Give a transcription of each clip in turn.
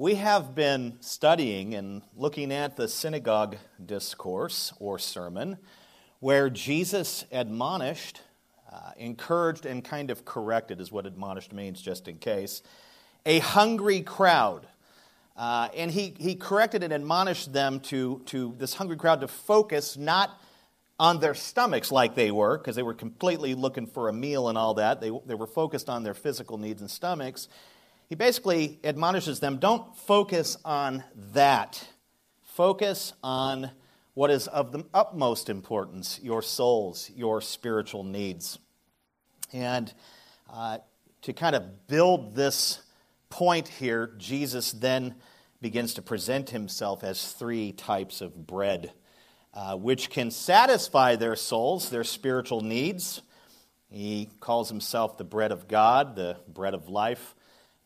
We have been studying and looking at the synagogue discourse or sermon where Jesus admonished, uh, encouraged, and kind of corrected, is what admonished means, just in case, a hungry crowd. Uh, and he, he corrected and admonished them to, to this hungry crowd to focus not on their stomachs like they were, because they were completely looking for a meal and all that. They, they were focused on their physical needs and stomachs he basically admonishes them don't focus on that. Focus on what is of the utmost importance your souls, your spiritual needs. And uh, to kind of build this point here, Jesus then begins to present himself as three types of bread, uh, which can satisfy their souls, their spiritual needs. He calls himself the bread of God, the bread of life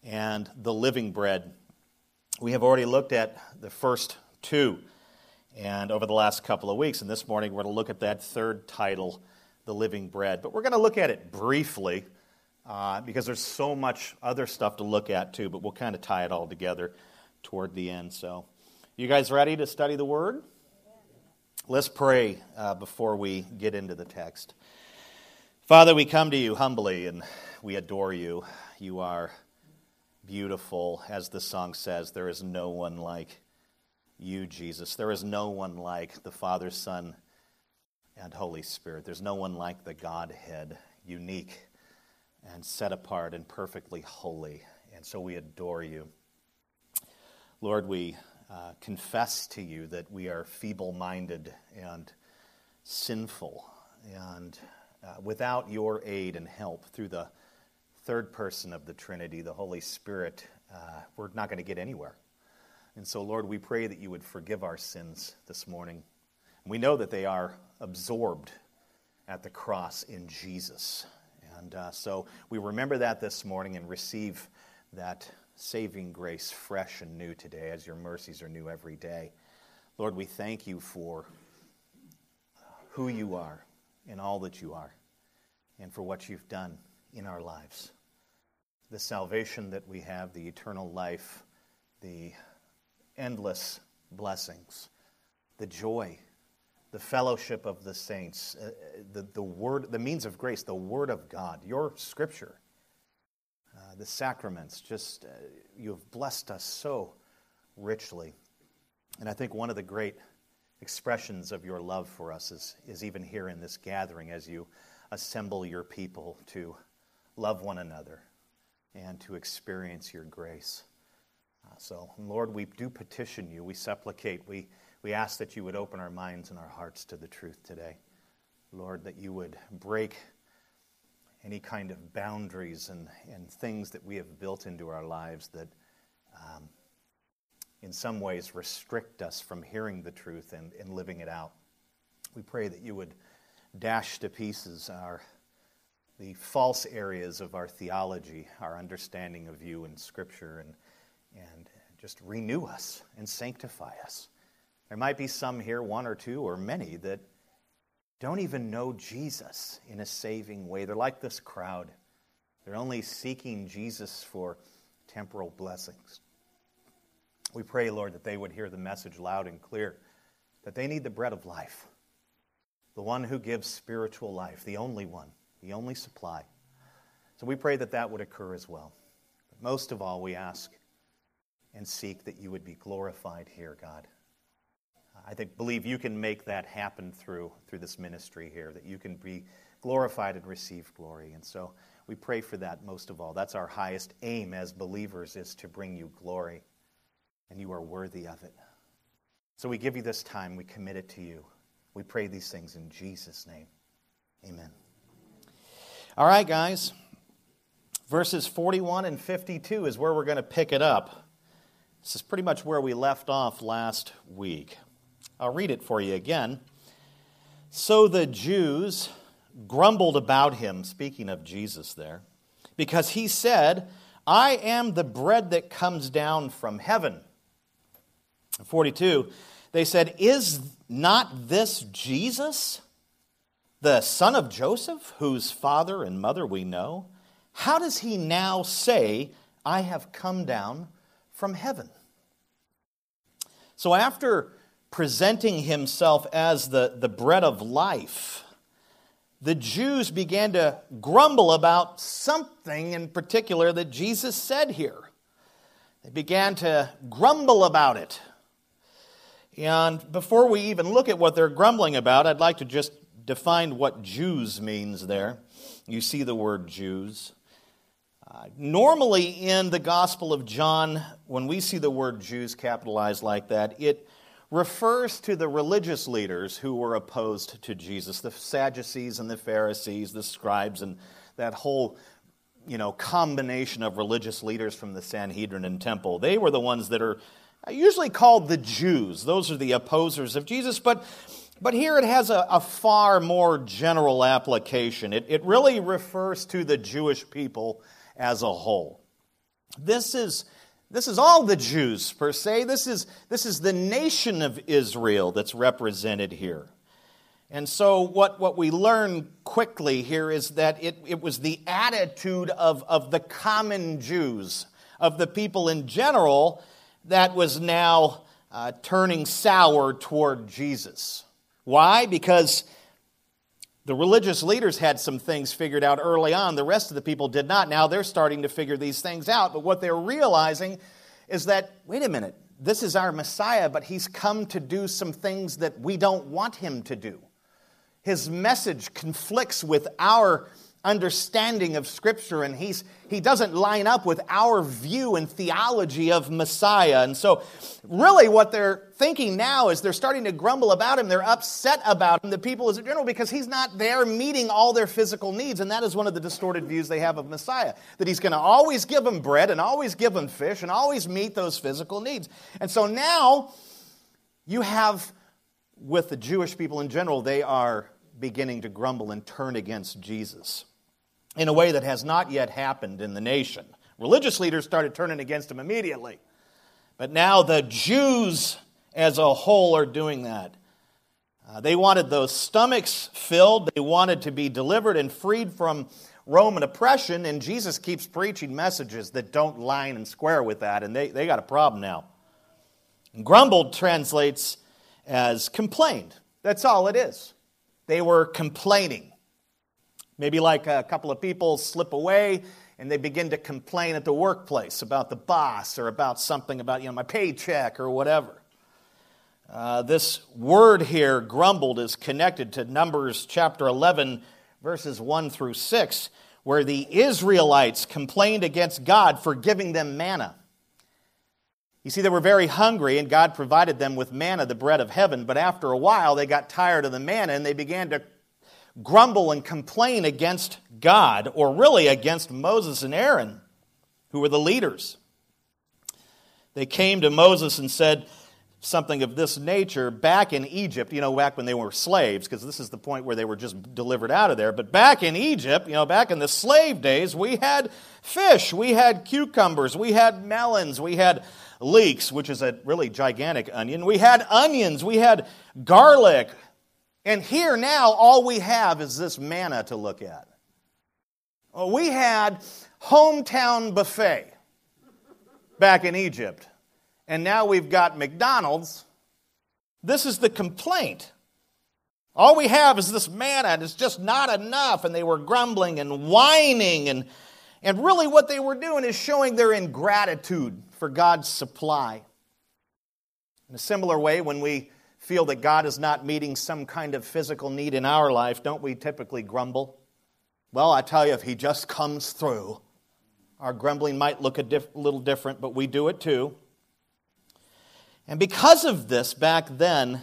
and the living bread. We have already looked at the first two and over the last couple of weeks, and this morning we're going to look at that third title, the living bread. But we're going to look at it briefly uh, because there's so much other stuff to look at too, but we'll kind of tie it all together toward the end. So, you guys ready to study the Word? Let's pray uh, before we get into the text. Father, we come to you humbly and we adore you. You are beautiful. As the song says, there is no one like you, Jesus. There is no one like the Father, Son, and Holy Spirit. There's no one like the Godhead, unique and set apart and perfectly holy. And so we adore you. Lord, we uh, confess to you that we are feeble minded and sinful, and uh, without your aid and help through the third person of the Trinity, the Holy Spirit, uh, we're not going to get anywhere. And so, Lord, we pray that you would forgive our sins this morning. We know that they are absorbed at the cross in Jesus. And uh, so we remember that this morning and receive that saving grace fresh and new today as your mercies are new every day. Lord, we thank you for who you are and all that you are and for what you've done in our lives. The salvation that we have, the eternal life, the endless blessings, the joy, the fellowship of the saints, uh, the, the word, the means of grace, the word of God, your scripture, uh, the sacraments, just uh, you have blessed us so richly. And I think one of the great expressions of your love for us is, is even here in this gathering as you assemble your people to love one another and to experience your grace. Uh, so, Lord, we do petition you, we supplicate, we, we ask that you would open our minds and our hearts to the truth today. Lord, that you would break any kind of boundaries and, and things that we have built into our lives that um, in some ways restrict us from hearing the truth and, and living it out. We pray that you would dash to pieces our the false areas of our theology, our understanding of you and Scripture, and, and just renew us and sanctify us. There might be some here, one or two or many, that don't even know Jesus in a saving way. They're like this crowd. They're only seeking Jesus for temporal blessings. We pray, Lord, that they would hear the message loud and clear that they need the bread of life, the one who gives spiritual life, the only one the only supply. So we pray that that would occur as well. But most of all, we ask and seek that you would be glorified here, God. I think believe you can make that happen through through this ministry here, that you can be glorified and receive glory. And so we pray for that most of all. That's our highest aim as believers is to bring you glory, and you are worthy of it. So we give you this time, we commit it to you. We pray these things in Jesus' name. Amen. All right, guys. Verses 41 and 52 is where we're going to pick it up. This is pretty much where we left off last week. I'll read it for you again. So the Jews grumbled about him, speaking of Jesus there, because he said, I am the bread that comes down from heaven. 42, they said, Is not this Jesus? The son of Joseph, whose father and mother we know, how does he now say, I have come down from heaven? So after presenting himself as the, the bread of life, the Jews began to grumble about something in particular that Jesus said here. They began to grumble about it. And before we even look at what they're grumbling about, I'd like to just define what Jews means there. You see the word Jews. Uh, normally, in the Gospel of John, when we see the word Jews capitalized like that, it refers to the religious leaders who were opposed to Jesus the Sadducees and the Pharisees, the scribes, and that whole you know, combination of religious leaders from the Sanhedrin and temple. They were the ones that are usually called the Jews. Those are the opposers of Jesus. But, but here it has a, a far more general application. It, it really refers to the Jewish people as a whole. This is, this is all the Jews, per se. This is, this is the nation of Israel that's represented here. And so, what, what we learn quickly here is that it, it was the attitude of, of the common Jews, of the people in general, that was now uh, turning sour toward Jesus. Why? Because the religious leaders had some things figured out early on. The rest of the people did not. Now they're starting to figure these things out. But what they're realizing is that, wait a minute, this is our Messiah, but he's come to do some things that we don't want him to do his message conflicts with our understanding of Scripture, and he's, he doesn't line up with our view and theology of Messiah. And so, really, what they're thinking now is they're starting to grumble about him. They're upset about him, the people as a general, because he's not there meeting all their physical needs. And that is one of the distorted views they have of Messiah that he's going to always give them bread and always give them fish and always meet those physical needs. And so now you have, with the Jewish people in general, they are beginning to grumble and turn against Jesus in a way that has not yet happened in the nation. Religious leaders started turning against him immediately. But now the Jews as a whole are doing that. Uh, they wanted those stomachs filled, they wanted to be delivered and freed from Roman oppression, and Jesus keeps preaching messages that don't line and square with that, and they, they got a problem now. Grumbled translates as complained. That's all it is. They were complaining. Maybe like a couple of people slip away and they begin to complain at the workplace about the boss or about something about you know my paycheck or whatever. Uh, this word here, grumbled, is connected to Numbers chapter 11, verses 1 through 6, where the Israelites complained against God for giving them manna. You see, they were very hungry, and God provided them with manna, the bread of heaven. But after a while, they got tired of the manna and they began to grumble and complain against God, or really against Moses and Aaron, who were the leaders. They came to Moses and said something of this nature back in Egypt, you know, back when they were slaves, because this is the point where they were just delivered out of there. But back in Egypt, you know, back in the slave days, we had fish, we had cucumbers, we had melons, we had leeks, which is a really gigantic onion. We had onions, we had garlic. And here now, all we have is this manna to look at. We had hometown buffet back in Egypt, and now we've got McDonald's. This is the complaint. All we have is this manna, and it's just not enough. And they were grumbling and whining. And, and really, what they were doing is showing their ingratitude for God's supply. In a similar way, when we feel that God is not meeting some kind of physical need in our life, don't we typically grumble? Well, I tell you, if He just comes through, our grumbling might look a diff- little different, but we do it too. And because of this, back then,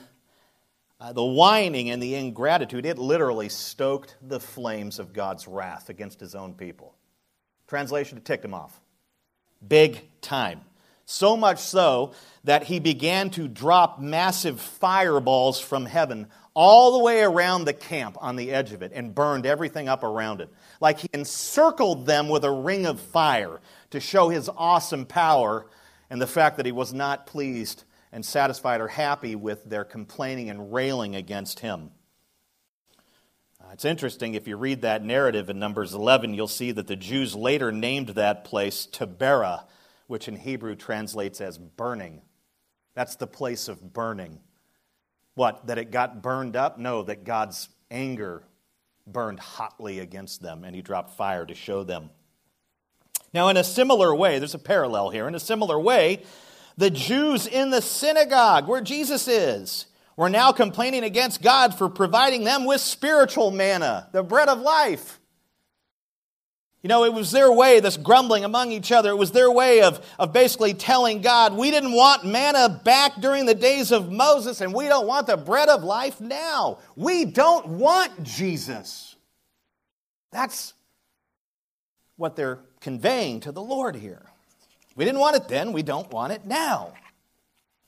uh, the whining and the ingratitude, it literally stoked the flames of God's wrath against his own people. Translation, it ticked him off. Big time. So much so that he began to drop massive fireballs from heaven all the way around the camp on the edge of it and burned everything up around it. Like he encircled them with a ring of fire to show his awesome power and the fact that he was not pleased and satisfied or happy with their complaining and railing against him. Uh, it's interesting, if you read that narrative in Numbers 11, you'll see that the Jews later named that place Taberah which in Hebrew translates as burning. That's the place of burning. What? That it got burned up? No, that God's anger burned hotly against them and he dropped fire to show them. Now, in a similar way, there's a parallel here. In a similar way, the Jews in the synagogue where Jesus is were now complaining against God for providing them with spiritual manna, the bread of life. You know, it was their way, this grumbling among each other, it was their way of, of basically telling God, we didn't want manna back during the days of Moses, and we don't want the bread of life now. We don't want Jesus. That's what they're conveying to the Lord here. We didn't want it then, we don't want it now.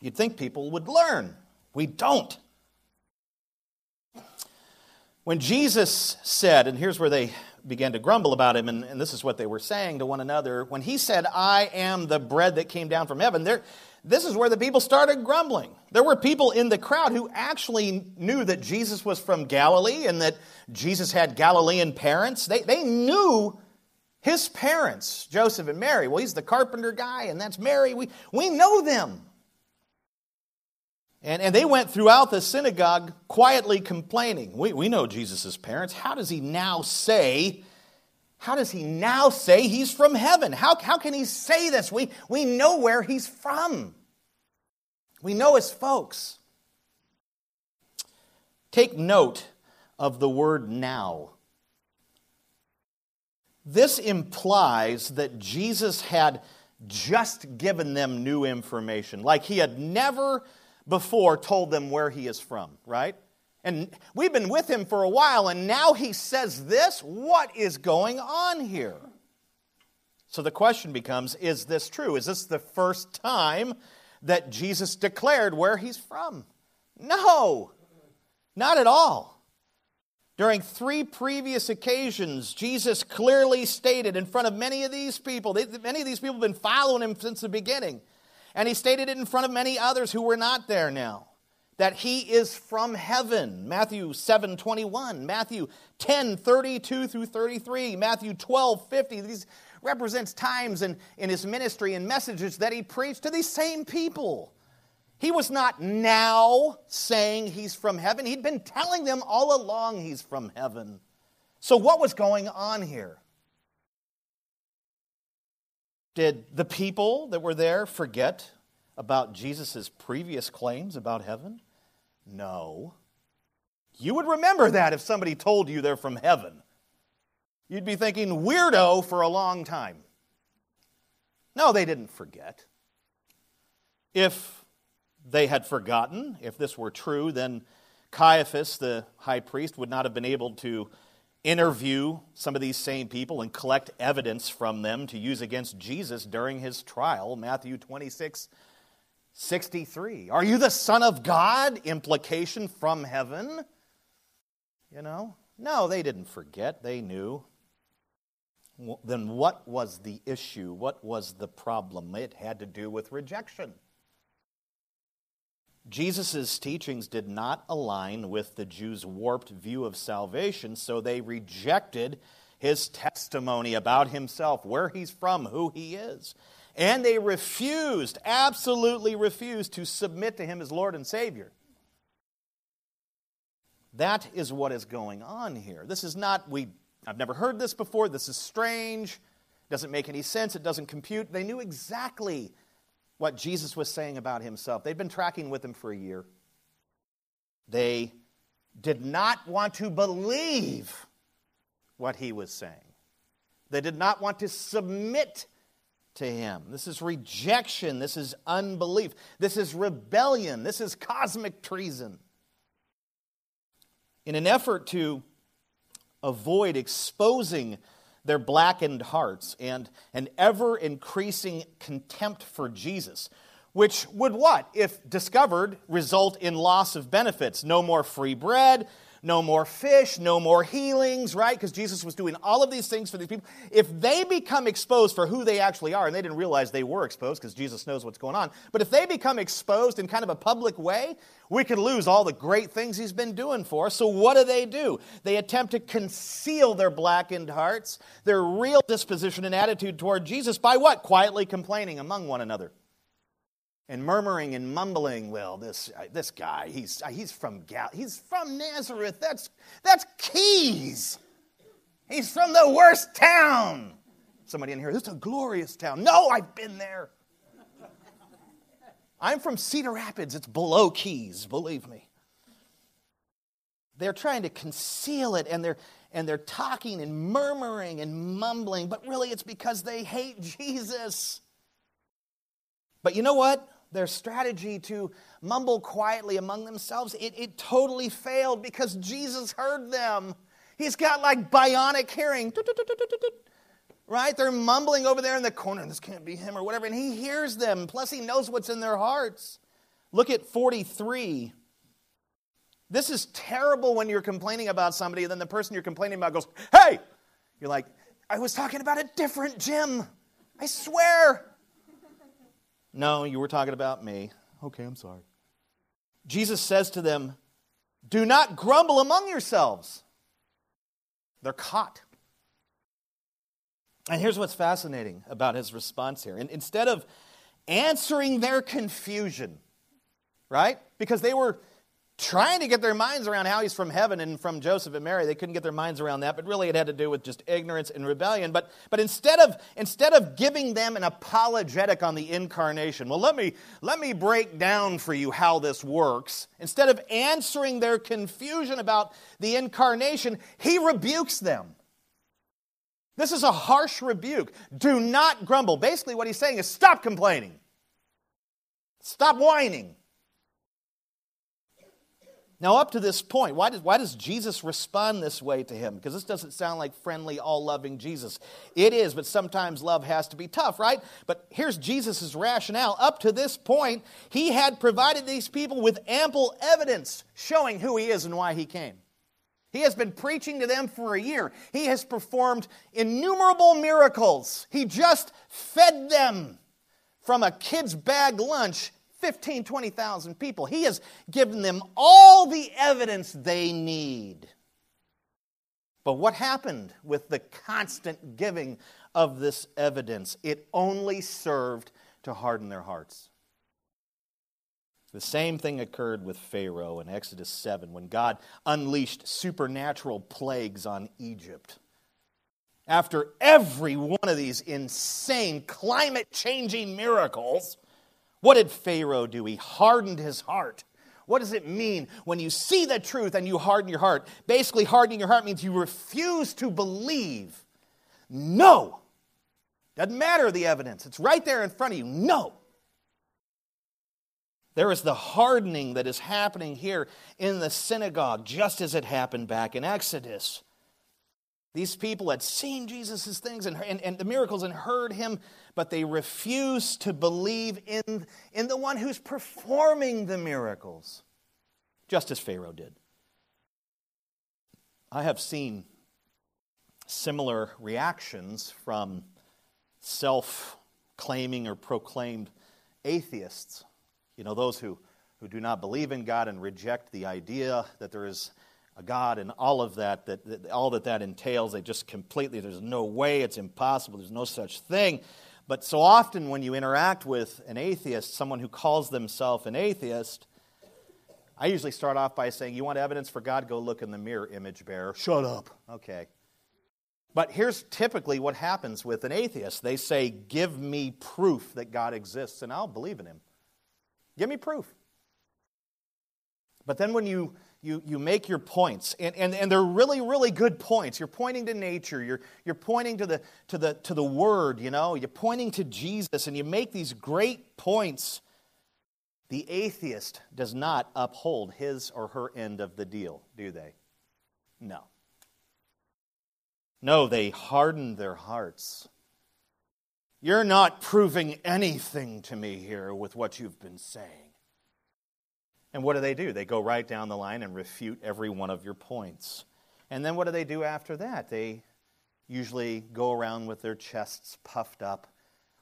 You'd think people would learn. We don't. When Jesus said, and here's where they began to grumble about him, and, and, this is what they were saying to one another. When he said, I am the bread that came down from heaven, there, this is where the people started grumbling. There were people in the crowd who actually knew that Jesus was from Galilee and that Jesus had Galilean parents. They, they knew his parents, Joseph and Mary. Well, he's the carpenter guy, and that's Mary. We, we know them. And, and they went throughout the synagogue quietly complaining. We, we know Jesus' parents. How does he now say, how does he now say he's from heaven? How, how can he say this? We, we know where he's from. We know his folks. Take note of the word now. This implies that Jesus had just given them new information, like he had never before told them where he is from, right? And we've been with him for a while, and now he says this? What is going on here? So the question becomes is this true? Is this the first time that Jesus declared where he's from? No, not at all. During three previous occasions, Jesus clearly stated in front of many of these people, many of these people have been following him since the beginning. And he stated it in front of many others who were not there now that he is from heaven. Matthew 7 21, Matthew 10 32 through 33, Matthew 12 50. These represents times in, in his ministry and messages that he preached to these same people. He was not now saying he's from heaven, he'd been telling them all along he's from heaven. So, what was going on here? Did the people that were there forget about Jesus' previous claims about heaven? No. You would remember that if somebody told you they're from heaven. You'd be thinking, weirdo for a long time. No, they didn't forget. If they had forgotten, if this were true, then Caiaphas, the high priest, would not have been able to interview some of these same people and collect evidence from them to use against Jesus during his trial. Matthew 26, 63. Are you the Son of God? Implication from heaven. You know? No, they didn't forget. They knew. Then what was the issue? What was the problem? It had to do with rejection. Jesus' teachings did not align with the Jews' warped view of salvation, so they rejected his testimony about himself, where he's from, who he is. And they refused, absolutely refused, to submit to him as Lord and Savior. That is what is going on here. This is not, we, I've never heard this before, this is strange, doesn't make any sense, it doesn't compute. They knew exactly what Jesus was saying about himself. They'd been tracking with him for a year. They did not want to believe what he was saying, they did not want to submit to him. This is rejection. This is unbelief. This is rebellion. This is cosmic treason. In an effort to avoid exposing their blackened hearts and an ever increasing contempt for Jesus, which would what, if discovered, result in loss of benefits? No more free bread, no more fish, no more healings, right? Because Jesus was doing all of these things for these people. If they become exposed for who they actually are, and they didn't realize they were exposed because Jesus knows what's going on, but if they become exposed in kind of a public way, we could lose all the great things he's been doing for us. So what do they do? They attempt to conceal their blackened hearts, their real disposition and attitude toward Jesus by what? Quietly complaining among one another. And murmuring and mumbling. Well, this, uh, this guy, he's, uh, he's, from Gal- he's from Nazareth. That's, that's Keys. He's from the worst town. Somebody in here, this is a glorious town. No, I've been there. I'm from Cedar Rapids. It's below Keys, believe me. They're trying to conceal it and they're, and they're talking and murmuring and mumbling, but really it's because they hate Jesus. But you know what? Their strategy to mumble quietly among themselves, it, it totally failed because Jesus heard them. He's got like bionic hearing. Right? They're mumbling over there in the corner. This can't be him or whatever. And he hears them. Plus, he knows what's in their hearts. Look at 43. This is terrible when you're complaining about somebody, and then the person you're complaining about goes, Hey! You're like, I was talking about a different Jim. I swear. No, you were talking about me. Okay, I'm sorry. Jesus says to them, Do not grumble among yourselves. They're caught. And here's what's fascinating about his response here. And instead of answering their confusion, right? Because they were trying to get their minds around how he's from heaven and from Joseph and Mary. They couldn't get their minds around that, but really it had to do with just ignorance and rebellion. But, but instead, of, instead of giving them an apologetic on the incarnation, well, let me, let me break down for you how this works. Instead of answering their confusion about the incarnation, he rebukes them. This is a harsh rebuke. Do not grumble. Basically, what he's saying is stop complaining, stop whining. Now, up to this point, why does, why does Jesus respond this way to him? Because this doesn't sound like friendly, all loving Jesus. It is, but sometimes love has to be tough, right? But here's Jesus' rationale. Up to this point, he had provided these people with ample evidence showing who he is and why he came. He has been preaching to them for a year. He has performed innumerable miracles. He just fed them from a kid's bag lunch 15, 20,000 people. He has given them all the evidence they need. But what happened with the constant giving of this evidence? It only served to harden their hearts. The same thing occurred with Pharaoh in Exodus 7 when God unleashed supernatural plagues on Egypt. After every one of these insane climate changing miracles, what did Pharaoh do? He hardened his heart. What does it mean when you see the truth and you harden your heart? Basically, hardening your heart means you refuse to believe. No. Doesn't matter the evidence, it's right there in front of you. No. There is the hardening that is happening here in the synagogue, just as it happened back in Exodus. These people had seen Jesus' things and, and, and, the miracles and heard him, but they refused to believe in, in the one who's performing the miracles, just as Pharaoh did. I have seen similar reactions from self claiming or proclaimed atheists you know, those who, who do not believe in God and reject the idea that there is God and all of that, that, that all that that entails, they just completely, there's no way, it's impossible, there's no such thing. But so often when you interact with an atheist, someone who calls themselves an atheist, I usually start off by saying, You want evidence for God? Go look in the mirror, image bearer. Shut up. Okay. But here's typically what happens with an atheist they say, Give me proof that God exists, and I'll believe in him. Give me proof. But then when you, you, you make your points, and, and, and they're really, really good points. You're pointing to nature, you're, you're pointing to the, to, the, to the Word, you know, you're pointing to Jesus, and you make these great points. The atheist does not uphold his or her end of the deal, do they? No. No, they harden their hearts. You're not proving anything to me here with what you've been saying. And what do they do? They go right down the line and refute every one of your points. And then what do they do after that? They usually go around with their chests puffed up,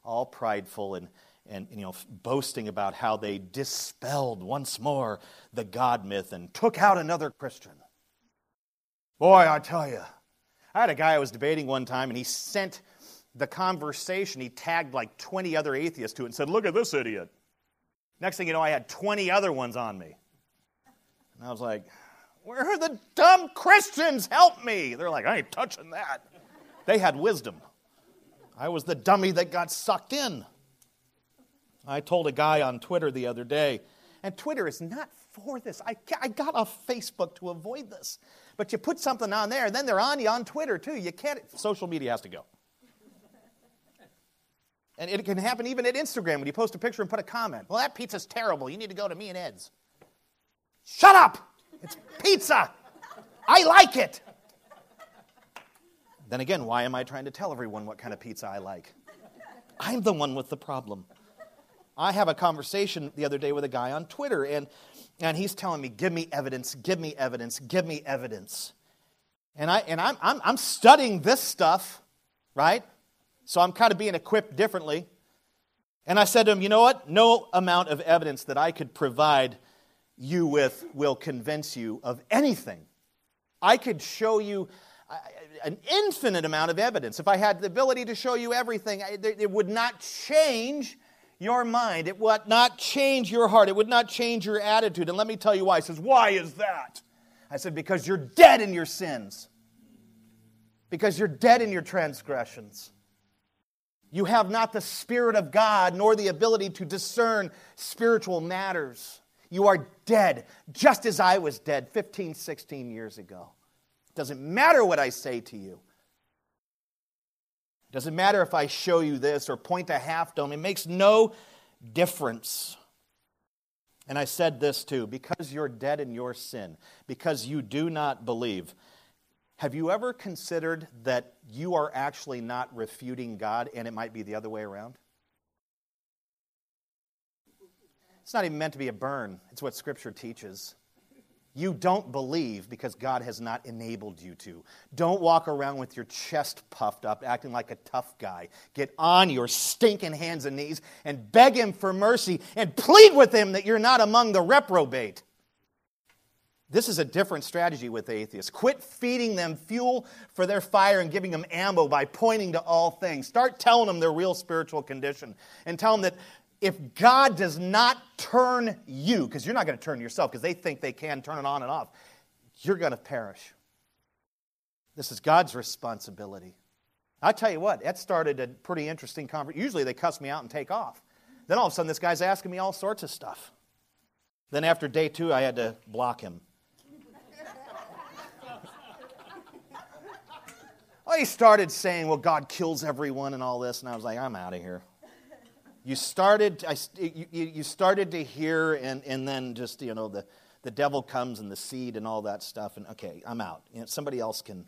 all prideful and, and you know, boasting about how they dispelled once more the God myth and took out another Christian. Boy, I tell you, I had a guy I was debating one time, and he sent the conversation, he tagged like 20 other atheists to it and said, Look at this idiot. Next thing you know, I had 20 other ones on me. And I was like, where are the dumb Christians? Help me. They're like, I ain't touching that. They had wisdom. I was the dummy that got sucked in. I told a guy on Twitter the other day, and Twitter is not for this. I, I got off Facebook to avoid this. But you put something on there, and then they're on you on Twitter too. You can't, social media has to go. And it can happen even at Instagram when you post a picture and put a comment. Well, that pizza's terrible. You need to go to me and Ed's. Shut up! It's pizza. I like it. Then again, why am I trying to tell everyone what kind of pizza I like? I'm the one with the problem. I have a conversation the other day with a guy on Twitter, and, and he's telling me, Give me evidence, give me evidence, give me evidence. And, I, and I'm, I'm, I'm studying this stuff, right? So I'm kind of being equipped differently. And I said to him, You know what? No amount of evidence that I could provide you with will convince you of anything. I could show you uh, an infinite amount of evidence. If I had the ability to show you everything, it would not change your mind. It would not change your heart. It would not change your attitude. And let me tell you why. He says, Why is that? I said, Because you're dead in your sins, because you're dead in your transgressions. You have not the Spirit of God nor the ability to discern spiritual matters. You are dead, just as I was dead 15, 16 years ago. It doesn't matter what I say to you. It doesn't matter if I show you this or point a half dome. It makes no difference. And I said this too because you're dead in your sin, because you do not believe. Have you ever considered that you are actually not refuting God and it might be the other way around? It's not even meant to be a burn, it's what Scripture teaches. You don't believe because God has not enabled you to. Don't walk around with your chest puffed up, acting like a tough guy. Get on your stinking hands and knees and beg Him for mercy and plead with Him that you're not among the reprobate. This is a different strategy with atheists. Quit feeding them fuel for their fire and giving them ammo by pointing to all things. Start telling them their real spiritual condition and tell them that if God does not turn you, because you're not going to turn yourself because they think they can turn it on and off, you're going to perish. This is God's responsibility. I tell you what, that started a pretty interesting conversation. Usually they cuss me out and take off. Then all of a sudden, this guy's asking me all sorts of stuff. Then after day two, I had to block him. Well, he started saying, well, God kills everyone and all this, and I was like, I'm out of here. You started, I, you, you started to hear, and, and then just, you know, the, the devil comes and the seed and all that stuff, and okay, I'm out. You know, somebody else can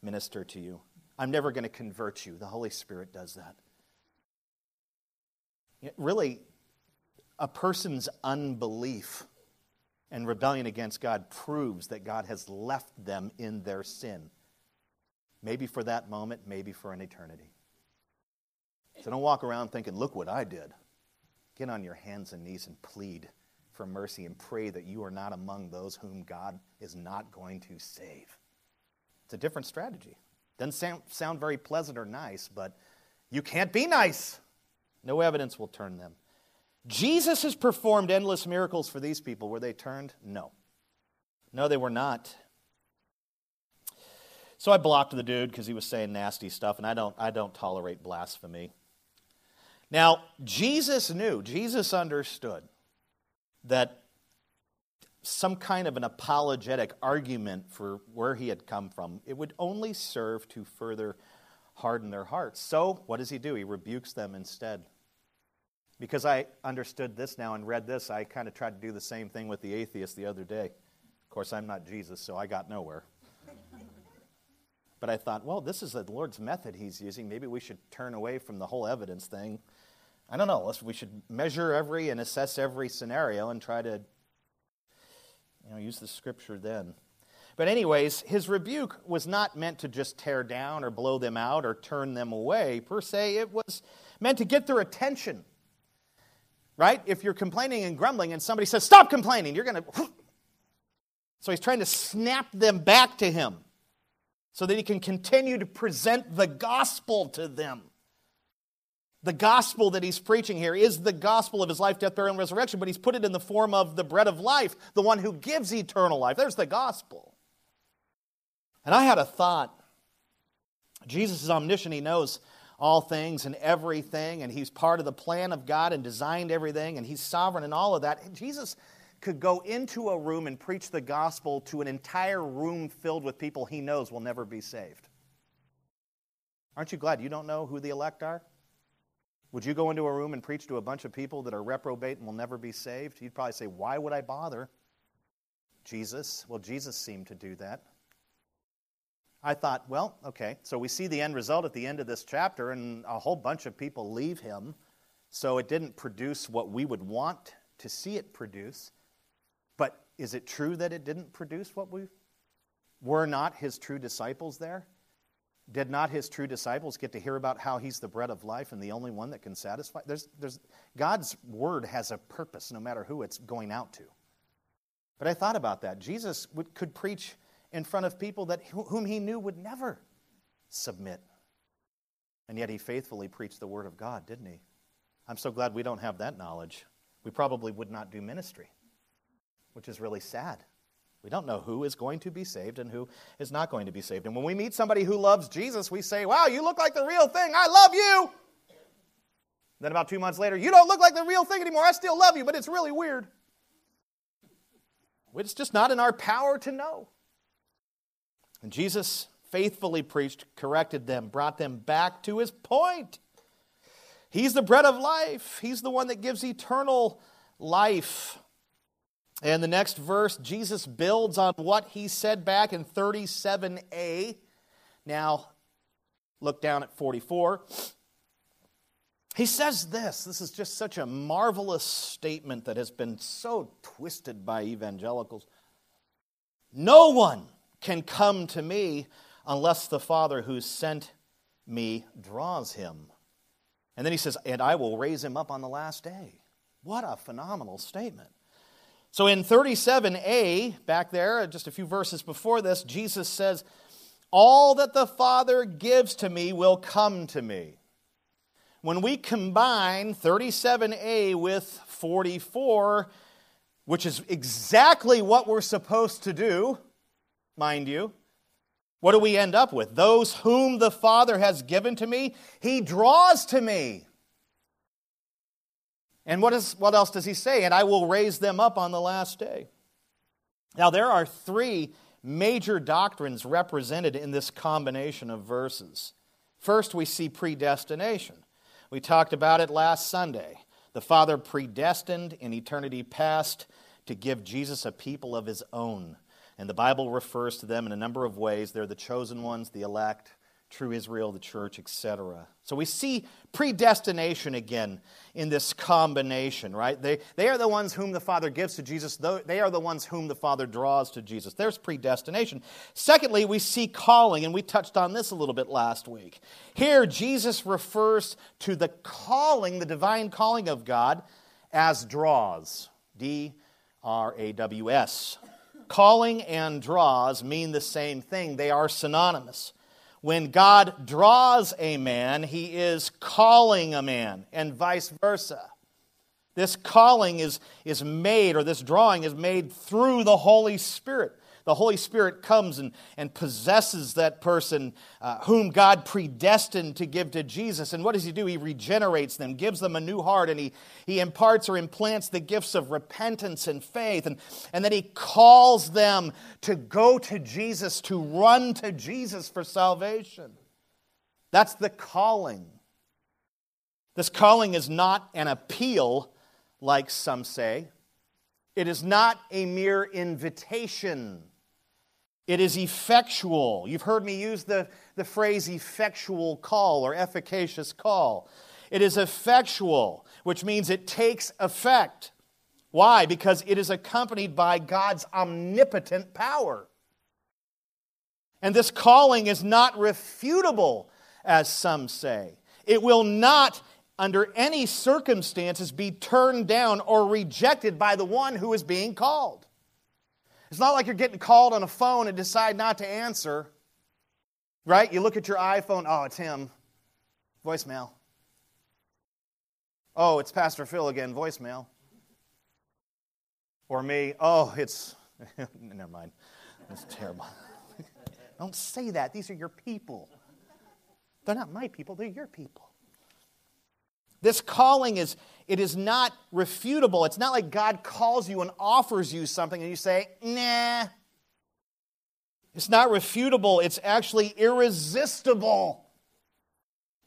minister to you. I'm never going to convert you. The Holy Spirit does that. really, a person's unbelief and rebellion against God proves that God has left them in their sin. Maybe for that moment, maybe for an eternity. So don't walk around thinking, look what I did. Get on your hands and knees and plead for mercy and pray that you are not among those whom God is not going to save. It's a different strategy. Doesn't sound, sound very pleasant or nice, but you can't be nice. No evidence will turn them. Jesus has performed endless miracles for these people. Were they turned? No. No, they were not. So I blocked the dude because he was saying nasty stuff, and I don't, I don't tolerate blasphemy. Now, Jesus knew, Jesus understood that some kind of an apologetic argument for where he had come from, it would only serve to further harden their hearts. So, what does he do? He rebukes them instead. Because I understood this now and read this, I kind of tried to do the same thing with the atheist the other day. Of course, I'm not Jesus, so I got nowhere. But I thought, well, this is the Lord's method he's using. Maybe we should turn away from the whole evidence thing. I don't know. We should measure every and assess every scenario and try to you know, use the scripture then. But, anyways, his rebuke was not meant to just tear down or blow them out or turn them away, per se. It was meant to get their attention. Right? If you're complaining and grumbling and somebody says, Stop complaining, you're going to. So he's trying to snap them back to him so that he can continue to present the gospel to them. The gospel that he's preaching here is the gospel of his life, death, burial, and resurrection, but he's put it in the form of the bread of life, the one who gives eternal life. There's the gospel. And I had a thought. Jesus is omniscient, he knows all things and everything, and he's part of the plan of God and designed everything, and he's sovereign in all of that. Jesus could go into a room and preach the gospel to an entire room filled with people he knows will never be saved. Aren't you glad you don't know who the elect are? Would you go into a room and preach to a bunch of people that are reprobate and will never be saved? You'd probably say, Why would I bother? Jesus. Well, Jesus seemed to do that. I thought, well, okay, so we see the end result at the end of this chapter, and a whole bunch of people leave him. So it didn't produce what we would want to see it produce. Is it true that it didn't produce what we were not his true disciples there? Did not his true disciples get to hear about how he's the bread of life and the only one that can satisfy? There's, there's, God's word has a purpose no matter who it's going out to. But I thought about that. Jesus would, could preach in front of people that, whom he knew would never submit. And yet he faithfully preached the word of God, didn't he? I'm so glad we don't have that knowledge. We probably would not do ministry, which is really sad. We don't know who is going to be saved and who is not going to be saved. And when we meet somebody who loves Jesus, we say, Wow, you look like the real thing. I love you. Then about two months later, you don't look like the real thing anymore. I still love you, but it's really weird. It's just not in our power to know. And Jesus faithfully preached, corrected them, brought them back to his point. He's the bread of life, he's the one that gives eternal life. And the next verse, Jesus builds on what he said back in 37a. Now, look down at 44. He says this. This is just such a marvelous statement that has been so twisted by evangelicals. No one can come to me unless the Father who sent me draws him. And then he says, And I will raise him up on the last day. What a phenomenal statement. So in 37a, back there, just a few verses before this, Jesus says, All that the Father gives to me will come to me. When we combine 37a with 44, which is exactly what we're supposed to do, mind you, what do we end up with? Those whom the Father has given to me, he draws to me. And what, is, what else does he say? And I will raise them up on the last day. Now, there are three major doctrines represented in this combination of verses. First, we see predestination. We talked about it last Sunday. The Father predestined in eternity past to give Jesus a people of his own. And the Bible refers to them in a number of ways. They're the chosen ones, the elect, true Israel, the church, etc. So we see predestination again in this combination, right? They, they are the ones whom the Father gives to Jesus, they are the ones whom the Father draws to Jesus. There's predestination. Secondly, we see calling, and we touched on this a little bit last week. Here, Jesus refers to the calling, the divine calling of God, as draws. D R A W S. Calling and draws mean the same thing, they are synonymous. When God draws a man, he is calling a man, and vice versa. This calling is, is made, or this drawing is made through the Holy Spirit the Holy Spirit comes and, and possesses that person uh, whom God predestined to give to Jesus. And what does He do? He regenerates them, gives them a new heart, and He, he imparts or implants the gifts of repentance and faith. And, and then He calls them to go to Jesus, to run to Jesus for salvation. That's the calling. This calling is not an appeal, like some say. It is not a mere invitation. It is effectual. You've heard me use the, the phrase effectual call or efficacious call. It is effectual, which means it takes effect. Why? Because it is accompanied by God's omnipotent power. And this calling is not refutable, as some say. It will not, under any circumstances, be turned down or rejected by the one who is being called. It's not like you're getting called on a phone and decide not to answer. Right? You look at your iPhone, oh, it's him. Voicemail. Oh, it's Pastor Phil again, voicemail. Or me, oh, it's. Never mind. That's terrible. Don't say that. These are your people. They're not my people, they're your people. This calling is it is not refutable. It's not like God calls you and offers you something and you say, "Nah." It's not refutable, it's actually irresistible.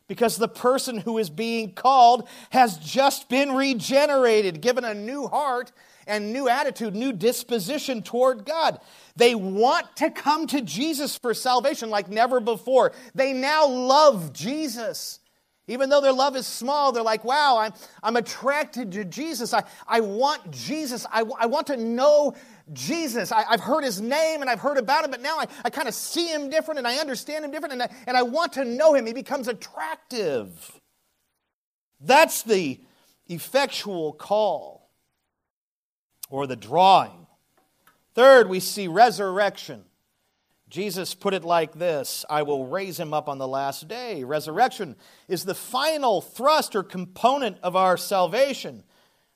Because the person who is being called has just been regenerated, given a new heart and new attitude, new disposition toward God. They want to come to Jesus for salvation like never before. They now love Jesus. Even though their love is small, they're like, wow, I'm, I'm attracted to Jesus. I, I want Jesus. I, I want to know Jesus. I, have heard his name and I've heard about him, but now I, I kind of see him different and I understand him different and I, and I want to know him. He becomes attractive. That's the effectual call or the drawing. Third, we see resurrection. Jesus put it like this I will raise him up on the last day. Resurrection is the final thrust or component of our salvation,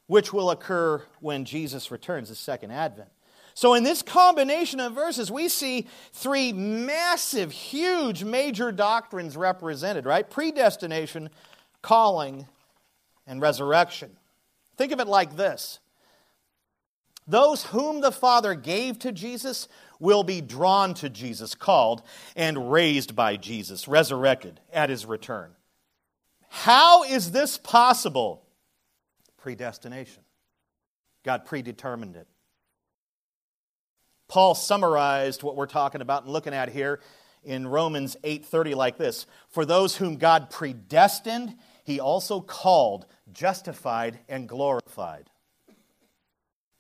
which will occur when Jesus returns, the second advent. So, in this combination of verses, we see three massive, huge, major doctrines represented, right? Predestination, calling, and resurrection. Think of it like this those whom the Father gave to Jesus will be drawn to Jesus, called, and raised by Jesus, resurrected at his return. How is this possible? Predestination. God predetermined it. Paul summarized what we're talking about and looking at here in Romans 8:30 like this, "For those whom God predestined, he also called, justified and glorified."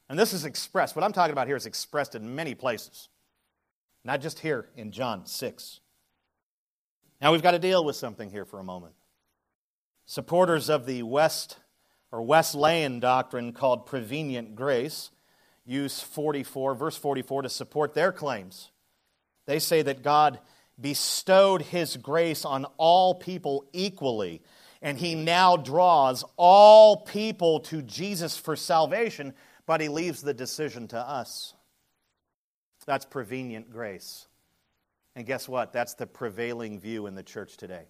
And this is expressed, what I'm talking about here is expressed in many places, not just here in John 6. Now we've got to deal with something here for a moment. Supporters of the West or Wesleyan doctrine called prevenient grace use 44, verse 44 to support their claims. They say that God bestowed his grace on all people equally, and he now draws all people to Jesus for salvation but he leaves the decision to us. That's prevenient grace. And guess what? That's the prevailing view in the church today.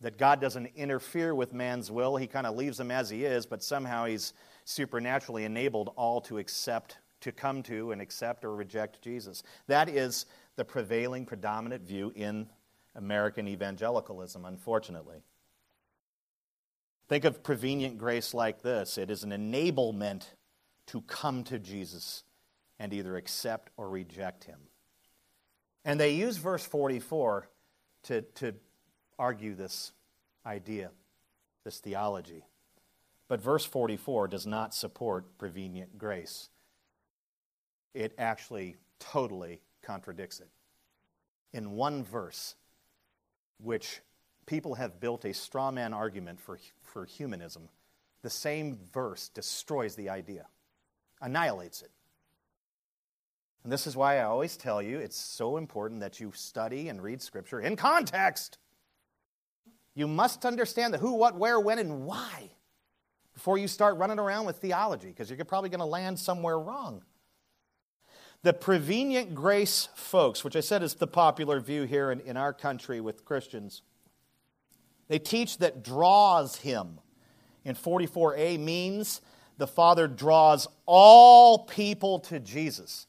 That God doesn't interfere with man's will. He kind of leaves him as he is, but somehow he's supernaturally enabled all to accept, to come to and accept or reject Jesus. That is the prevailing, predominant view in American evangelicalism, unfortunately. Think of prevenient grace like this it is an enablement to come to Jesus and either accept or reject him. And they use verse 44 to, to argue this idea, this theology. But verse 44 does not support prevenient grace. It actually totally contradicts it. In one verse, which people have built a straw man argument for, for humanism, the same verse destroys the idea, annihilates it. And this is why I always tell you it's so important that you study and read Scripture in context. You must understand the who, what, where, when, and why before you start running around with theology, because you're probably going to land somewhere wrong. The prevenient grace folks, which I said is the popular view here in, in our country with Christians, they teach that draws him in 44a means the Father draws all people to Jesus.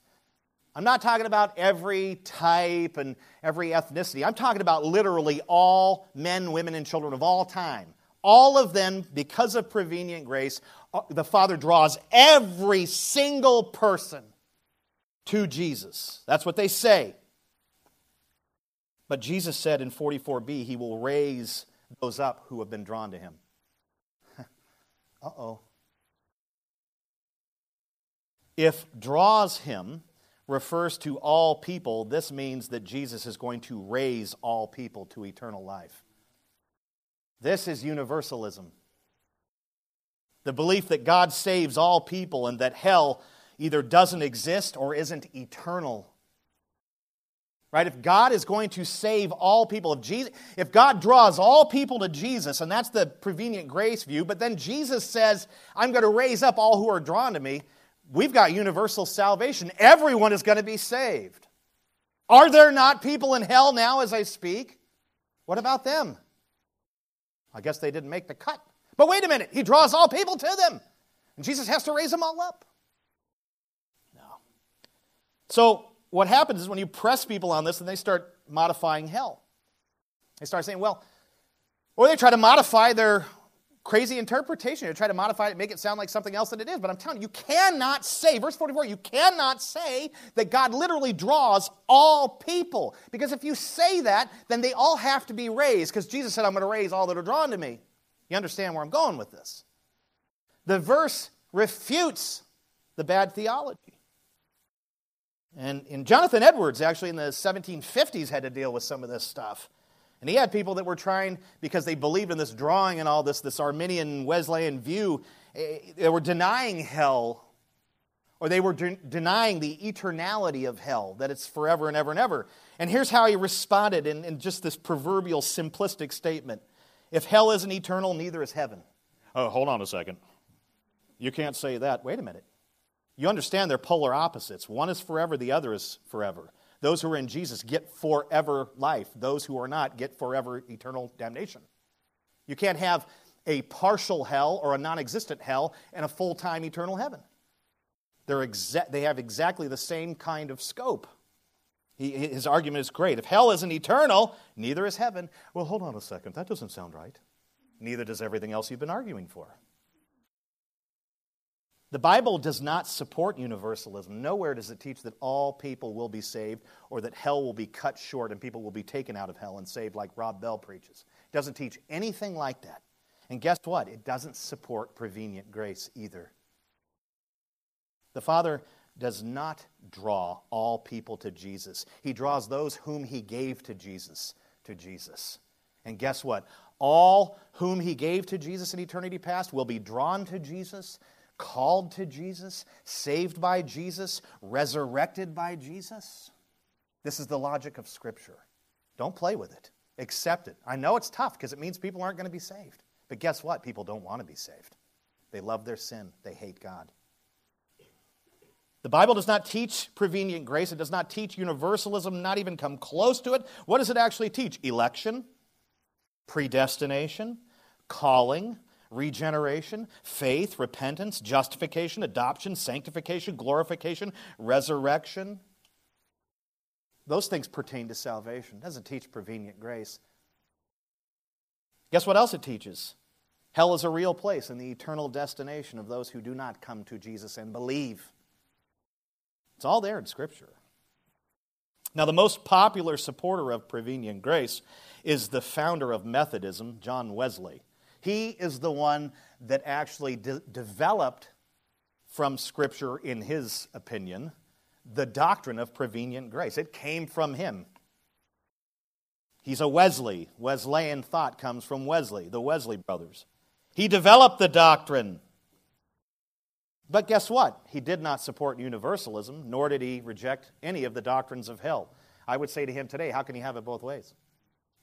I'm not talking about every type and every ethnicity. I'm talking about literally all men, women, and children of all time. All of them, because of prevenient grace, uh, the Father draws every single person to Jesus. That's what they say. But Jesus said in 44b, He will raise those up who have been drawn to him. uh oh. If draws him refers to all people, this means that Jesus is going to raise all people to eternal life. This is universalism. The belief that God saves all people and that hell either doesn't exist or isn't eternal. Right? If God is going to save all people, if, Jesus, if God draws all people to Jesus, and that's the prevenient grace view, but then Jesus says, I'm going to raise up all who are drawn to me, we've got universal salvation. Everyone is going to be saved. Are there not people in hell now as I speak? What about them? I guess they didn't make the cut. But wait a minute, he draws all people to them. And Jesus has to raise them all up. No. So what happens is when you press people on this and they start modifying hell. They start saying, well, or they try to modify their crazy interpretation. They try to modify it, make it sound like something else than it is. But I'm telling you, you cannot say, verse 44, you cannot say that God literally draws all people. Because if you say that, then they all have to be raised, because Jesus said, I'm going to raise all that are drawn to me. You understand where I'm going with this? The verse refutes the bad theology. And, and Jonathan Edwards, actually in the 1750s, had to deal with some of this stuff. And he had people that were trying, because they believed in this drawing and all this, this Arminian Wesleyan view, eh, they were denying hell, or they were de- denying the eternality of hell, that it's forever and ever and ever. And here's how he responded in, in just this proverbial simplistic statement If hell isn't eternal, neither is heaven. Oh, hold on a second. You can't say that. Wait a minute. You understand they're polar opposites. One is forever, the other is forever. Those who are in Jesus get forever life. Those who are not get forever eternal damnation. You can't have a partial hell or a non existent hell and a full time eternal heaven. They're exa- they have exactly the same kind of scope. He, his argument is great. If hell isn't eternal, neither is heaven. Well, hold on a second. That doesn't sound right. Neither does everything else you've been arguing for. The Bible does not support universalism. Nowhere does it teach that all people will be saved or that hell will be cut short and people will be taken out of hell and saved like Rob Bell preaches. It doesn't teach anything like that. And guess what? It doesn't support prevenient grace either. The Father does not draw all people to Jesus. He draws those whom he gave to Jesus to Jesus. And guess what? All whom he gave to Jesus in eternity past will be drawn to Jesus called to Jesus, saved by Jesus, resurrected by Jesus. This is the logic of Scripture. Don't play with it, accept it. I know it's tough because it means people aren't going to be saved. But guess what? People don't want to be saved. They love their sin, they hate God. The Bible does not teach prevenient grace. It does not teach universalism, not even come close to it. What does it actually teach? Election, predestination, calling, regeneration, faith, repentance, justification, adoption, sanctification, glorification, resurrection. Those things pertain to salvation. It doesn't teach prevenient grace. Guess what else it teaches? Hell is a real place and the eternal destination of those who do not come to Jesus and believe. It's all there in Scripture. Now, the most popular supporter of prevenient grace is the founder of Methodism, John Wesley. He is the one that actually de- developed from Scripture, in his opinion, the doctrine of prevenient grace. It came from him. He's a Wesley. Wesleyan thought comes from Wesley, the Wesley brothers. He developed the doctrine. But guess what? He did not support universalism, nor did he reject any of the doctrines of hell. I would say to him today, how can he have it both ways?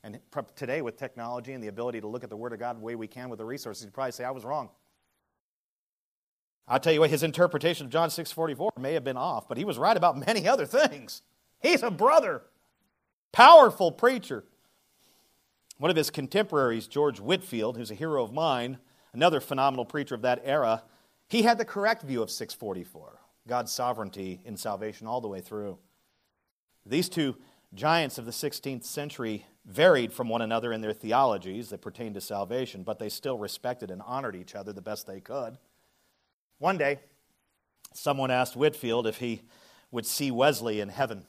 And today, with technology and the ability to look at the Word of God the way we can with the resources, you'd probably say, I was wrong. I'll tell you what, his interpretation of John 6.44 may have been off, but he was right about many other things. He's a brother, powerful preacher. One of his contemporaries, George Whitefield, who's a hero of mine, another phenomenal preacher of that era, he had the correct view of 644, God's sovereignty in salvation all the way through. These two giants of the 16th century varied from one another in their theologies that pertained to salvation, but they still respected and honored each other the best they could. One day, someone asked Whitefield if he would see Wesley in heaven.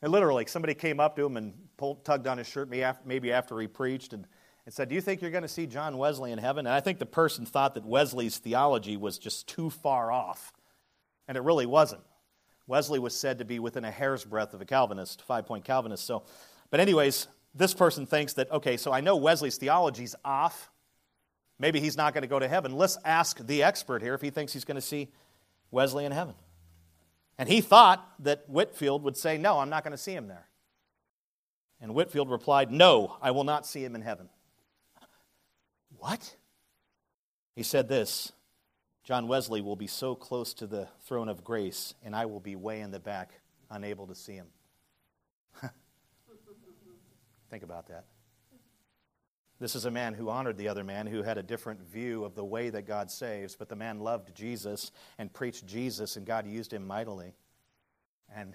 And literally, somebody came up to him and pulled, tugged on his shirt, maybe after he preached, and, and said, Do you think you're going to see John Wesley in heaven? And I think the person thought that Wesley's theology was just too far off. And it really wasn't. Wesley was said to be within a hair's breadth of a Calvinist, five point Calvinist. So but, anyways, this person thinks that, okay, so I know Wesley's theology's off. Maybe he's not going to go to heaven. Let's ask the expert here if he thinks he's going to see Wesley in heaven. And he thought that Whitefield would say, No, I'm not going to see him there. And Whitefield replied, No, I will not see him in heaven. What? He said this John Wesley will be so close to the throne of grace, and I will be way in the back, unable to see him. Think about that. This is a man who honored the other man who had a different view of the way that God saves, but the man loved Jesus and preached Jesus, and God used him mightily. And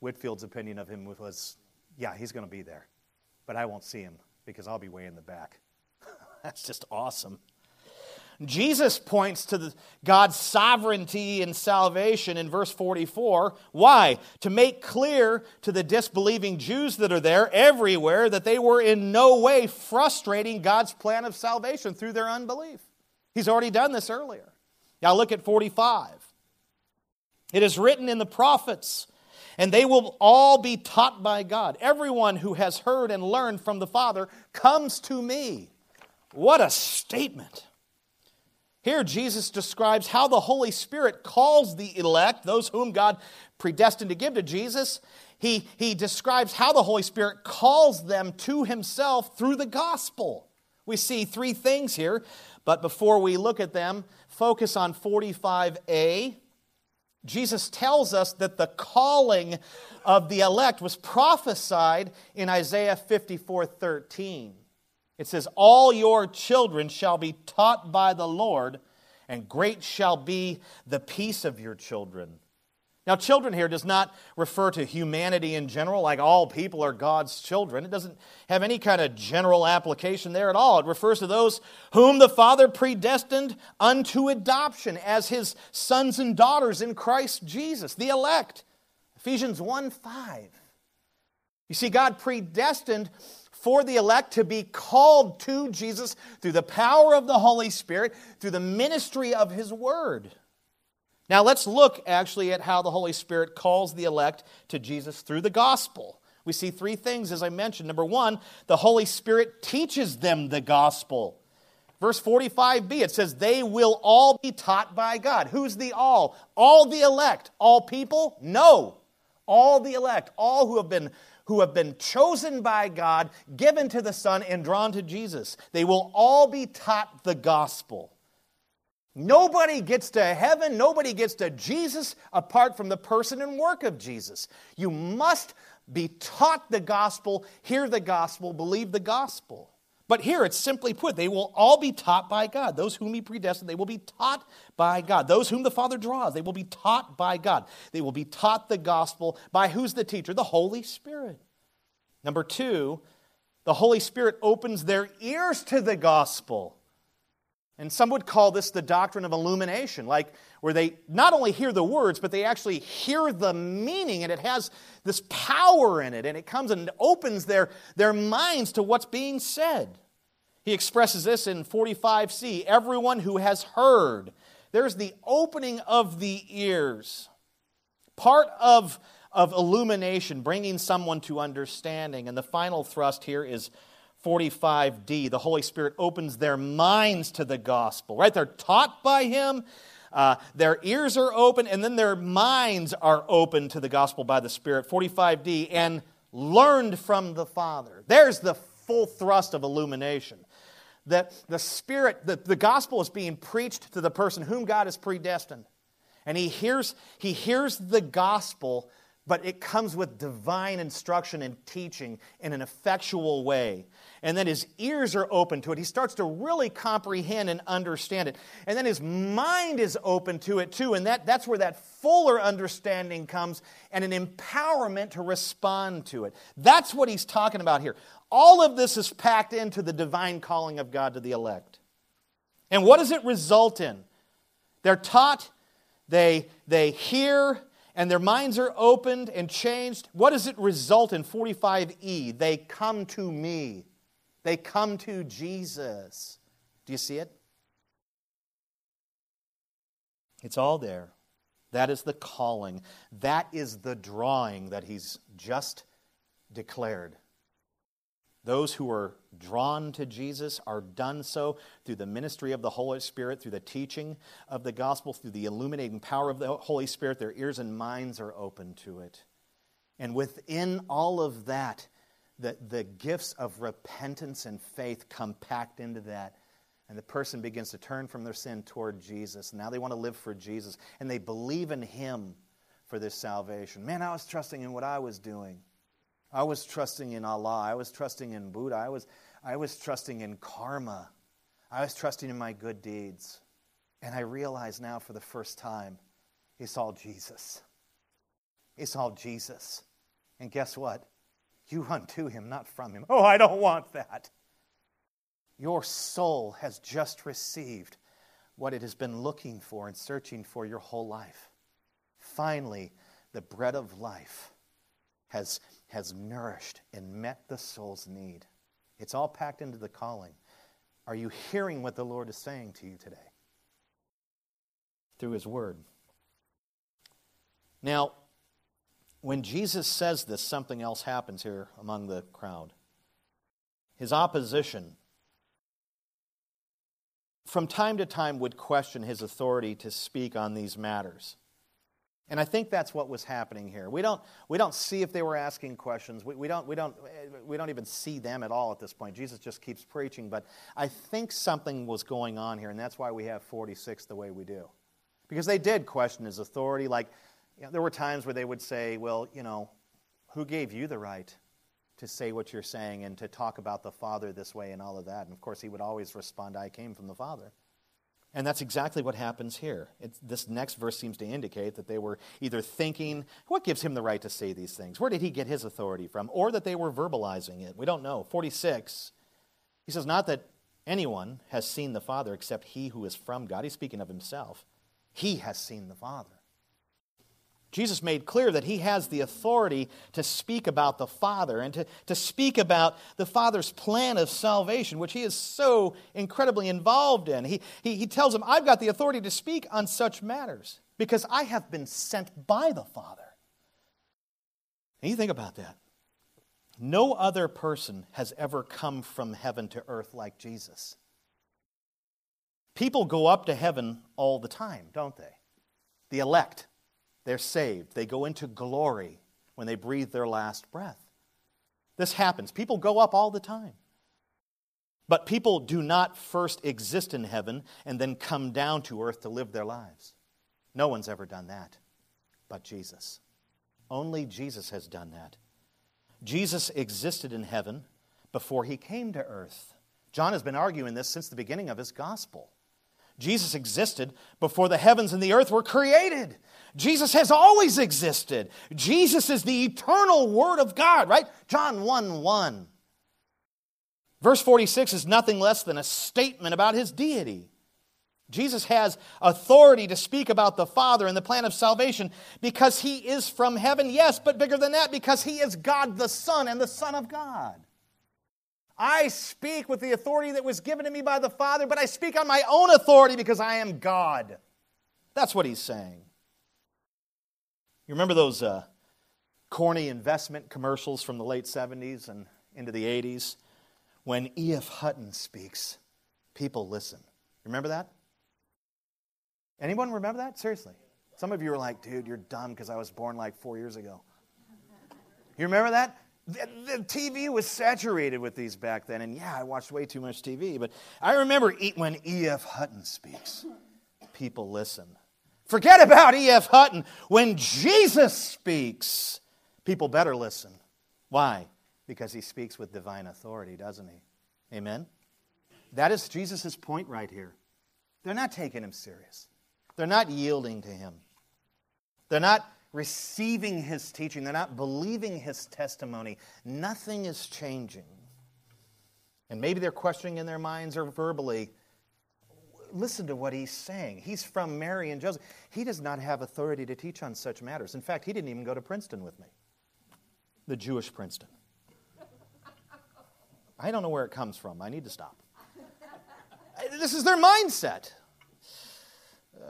Whitefield's opinion of him was, yeah, he's going to be there, but I won't see him because I'll be way in the back. That's just awesome. Jesus points to the, God's sovereignty and salvation in verse 44. Why? To make clear to the disbelieving Jews that are there everywhere that they were in no way frustrating God's plan of salvation through their unbelief. He's already done this earlier. Now look at 45. It is written in the prophets, and they will all be taught by God. Everyone who has heard and learned from the Father comes to me. What a statement! Here, Jesus describes how the Holy Spirit calls the elect, those whom God predestined to give to Jesus. He, he describes how the Holy Spirit calls them to Himself through the gospel. We see three things here, but before we look at them, focus on 45a. Jesus tells us that the calling of the elect was prophesied in Isaiah 54 13. It says, All your children shall be taught by the Lord, and great shall be the peace of your children. Now, children here does not refer to humanity in general, like all people are God's children. It doesn't have any kind of general application there at all. It refers to those whom the Father predestined unto adoption as his sons and daughters in Christ Jesus, the elect. Ephesians 1 5. You see, God predestined for the elect to be called to Jesus through the power of the Holy Spirit, through the ministry of His Word. Now, let's look actually at how the Holy Spirit calls the elect to Jesus through the gospel. We see three things, as I mentioned. Number one, the Holy Spirit teaches them the gospel. Verse 45b, it says, They will all be taught by God. Who's the all? All the elect. All people? No. All the elect. All who have been who have been chosen by God, given to the Son, and drawn to Jesus. They will all be taught the gospel. Nobody gets to heaven, nobody gets to Jesus apart from the person and work of Jesus. You must be taught the gospel, hear the gospel, believe the gospel. But here it's simply put, they will all be taught by God. Those whom He predestined, they will be taught by God. Those whom the Father draws, they will be taught by God. They will be taught the gospel by who's the teacher? The Holy Spirit. Number two, the Holy Spirit opens their ears to the gospel. And some would call this the doctrine of illumination, like where they not only hear the words, but they actually hear the meaning, and it has this power in it, and it comes and opens their, their minds to what's being said. He expresses this in 45c everyone who has heard. There's the opening of the ears. Part of, of illumination, bringing someone to understanding. And the final thrust here is 45d. The Holy Spirit opens their minds to the gospel, right? They're taught by Him, uh, their ears are open, and then their minds are open to the gospel by the Spirit. 45d, and learned from the Father. There's the full thrust of illumination. That the Spirit, that the gospel is being preached to the person whom God has predestined. And he hears, he hears the gospel but it comes with divine instruction and teaching in an effectual way. And then his ears are open to it. He starts to really comprehend and understand it. And then his mind is open to it too. And that, that's where that fuller understanding comes and an empowerment to respond to it. That's what he's talking about here. All of this is packed into the divine calling of God to the elect. And what does it result in? They're taught, they, they hear, and their minds are opened and changed, what does it result in 45e? They come to me. They come to Jesus. Do you see it? It's all there. That is the calling. That is the drawing that he's just declared. Those who are drawn to Jesus are done so through the ministry of the Holy Spirit, through the teaching of the gospel, through the illuminating power of the Holy Spirit. Their ears and minds are open to it. And within all of that, the, the gifts of repentance and faith come packed into that. And the person begins to turn from their sin toward Jesus. Now they want to live for Jesus. And they believe in Him for this salvation. Man, I was trusting in what I was doing. I was trusting in Allah. I was trusting in Buddha. I was, I was trusting in karma. I was trusting in my good deeds. And I realize now for the first time, it's all Jesus. It's all Jesus. And guess what? You run to him, not from him. Oh, I don't want that. Your soul has just received what it has been looking for and searching for your whole life. Finally, the bread of life has, has nourished and met the soul's need. It's all packed into the calling. Are you hearing what the Lord is saying to you today? Through His Word. Now, when Jesus says this, something else happens here among the crowd. His opposition, from time to time, would question his authority to speak on these matters. And I think that's what was happening here. We don't, we don't see if they were asking questions. We, we, don't, we, don't, we don't even see them at all at this point. Jesus just keeps preaching. But I think something was going on here, and that's why we have 46 the way we do. Because they did question his authority. Like, you know, there were times where they would say, Well, you know, who gave you the right to say what you're saying and to talk about the Father this way and all of that? And of course, he would always respond, I came from the Father. And that's exactly what happens here. It's, this next verse seems to indicate that they were either thinking, what gives him the right to say these things? Where did he get his authority from? Or that they were verbalizing it. We don't know. 46, he says, Not that anyone has seen the Father except he who is from God. He's speaking of himself. He has seen the Father. Jesus made clear that he has the authority to speak about the Father and to, to speak about the Father's plan of salvation, which he is so incredibly involved in. He, he, he tells him, I've got the authority to speak on such matters because I have been sent by the Father. And you think about that. No other person has ever come from heaven to earth like Jesus. People go up to heaven all the time, don't they? The elect they're saved. They go into glory when they breathe their last breath. This happens. People go up all the time. But people do not first exist in heaven and then come down to earth to live their lives. No one's ever done that but Jesus. Only Jesus has done that. Jesus existed in heaven before he came to earth. John has been arguing this since the beginning of his gospel. Jesus existed before the heavens and the earth were created. Jesus has always existed. Jesus is the eternal Word of God, right? John 1 1. Verse 46 is nothing less than a statement about his deity. Jesus has authority to speak about the Father and the plan of salvation because he is from heaven, yes, but bigger than that, because he is God the Son and the Son of God. I speak with the authority that was given to me by the Father, but I speak on my own authority because I am God. That's what he's saying. You remember those uh, corny investment commercials from the late 70s and into the 80s? When E.F. Hutton speaks, people listen. Remember that? Anyone remember that? Seriously. Some of you are like, dude, you're dumb because I was born like four years ago. You remember that? The, the, TV was saturated with these back then, and yeah, I watched way too much TV, but I remember when E.F. Hutton speaks, people listen. Forget about E.F. Hutton. When Jesus speaks, people better listen. Why? Because he speaks with divine authority, doesn't he? Amen? That is Jesus' point right here. They're not taking him serious, they're not yielding to him. They're not receiving his teaching, they're not believing his testimony. Nothing is changing. And maybe they're questioning in their minds or verbally. Listen to what he's saying. He's from Mary and Joseph. He does not have authority to teach on such matters. In fact, he didn't even go to Princeton with me, the Jewish Princeton. I don't know where it comes from. I need to stop. This is their mindset.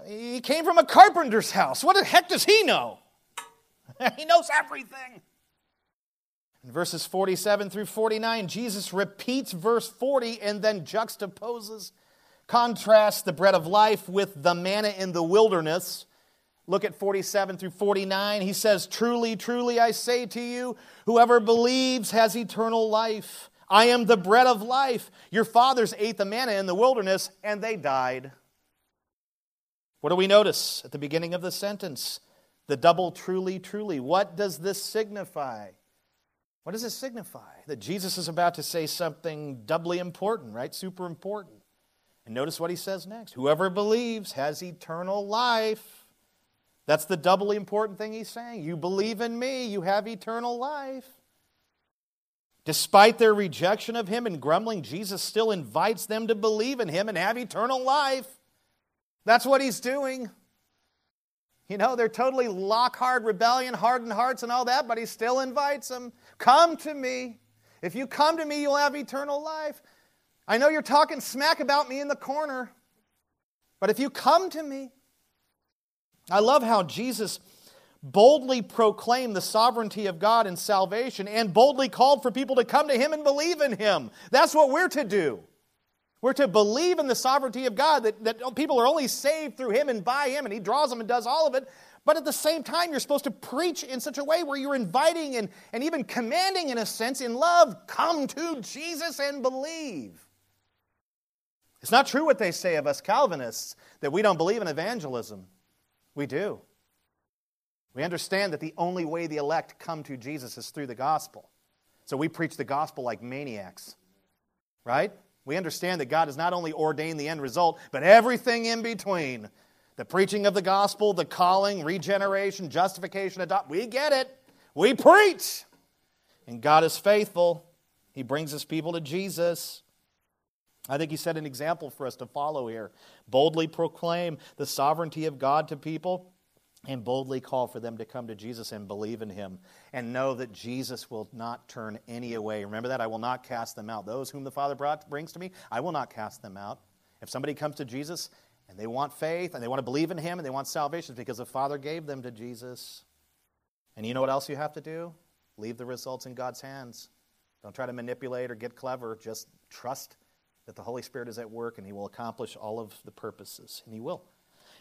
He came from a carpenter's house. What the heck does he know? he knows everything. In verses 47 through 49, Jesus repeats verse 40 and then juxtaposes, contrasts the bread of life with the manna in the wilderness. Look at 47 through 49. He says, Truly, truly, I say to you, whoever believes has eternal life. I am the bread of life. Your fathers ate the manna in the wilderness and they died. What do we notice at the beginning of the sentence? The double truly, truly. What does this signify? What does it signify? That Jesus is about to say something doubly important, right? Super important. And notice what he says next Whoever believes has eternal life. That's the doubly important thing he's saying. You believe in me, you have eternal life. Despite their rejection of him and grumbling, Jesus still invites them to believe in him and have eternal life. That's what he's doing. You know, they're totally lock hard rebellion, hardened hearts, and all that, but he still invites them. Come to me. If you come to me, you'll have eternal life. I know you're talking smack about me in the corner, but if you come to me, I love how Jesus boldly proclaimed the sovereignty of God and salvation and boldly called for people to come to him and believe in him. That's what we're to do. We're to believe in the sovereignty of God, that, that people are only saved through Him and by Him, and He draws them and does all of it. But at the same time, you're supposed to preach in such a way where you're inviting and, and even commanding, in a sense, in love, come to Jesus and believe. It's not true what they say of us Calvinists that we don't believe in evangelism. We do. We understand that the only way the elect come to Jesus is through the gospel. So we preach the gospel like maniacs, right? We understand that God has not only ordained the end result, but everything in between. The preaching of the gospel, the calling, regeneration, justification, adopt. We get it. We preach. And God is faithful. He brings his people to Jesus. I think he set an example for us to follow here. Boldly proclaim the sovereignty of God to people and boldly call for them to come to Jesus and believe in him and know that Jesus will not turn any away. Remember that? I will not cast them out. Those whom the Father brought, brings to me, I will not cast them out. If somebody comes to Jesus and they want faith and they want to believe in him and they want salvation, because the Father gave them to Jesus. And you know what else you have to do? Leave the results in God's hands. Don't try to manipulate or get clever. Just trust that the Holy Spirit is at work and he will accomplish all of the purposes. And he will.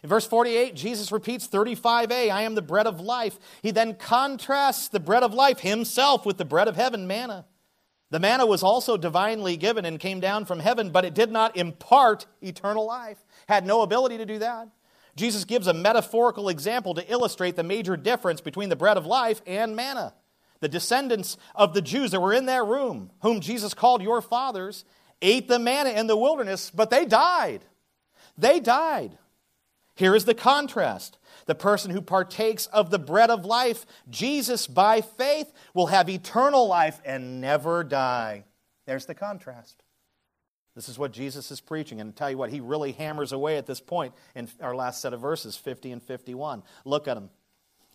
In verse 48, Jesus repeats 35a, I am the bread of life. He then contrasts the bread of life himself with the bread of heaven, manna. The manna was also divinely given and came down from heaven, but it did not impart eternal life, had no ability to do that. Jesus gives a metaphorical example to illustrate the major difference between the bread of life and manna. The descendants of the Jews that were in that room, whom Jesus called your fathers, ate the manna in the wilderness, but they died. They died. Here is the contrast. The person who partakes of the bread of life, Jesus, by faith, will have eternal life and never die. There's the contrast. This is what Jesus is preaching. And I'll tell you what, he really hammers away at this point in our last set of verses, 50 and 51. Look at him.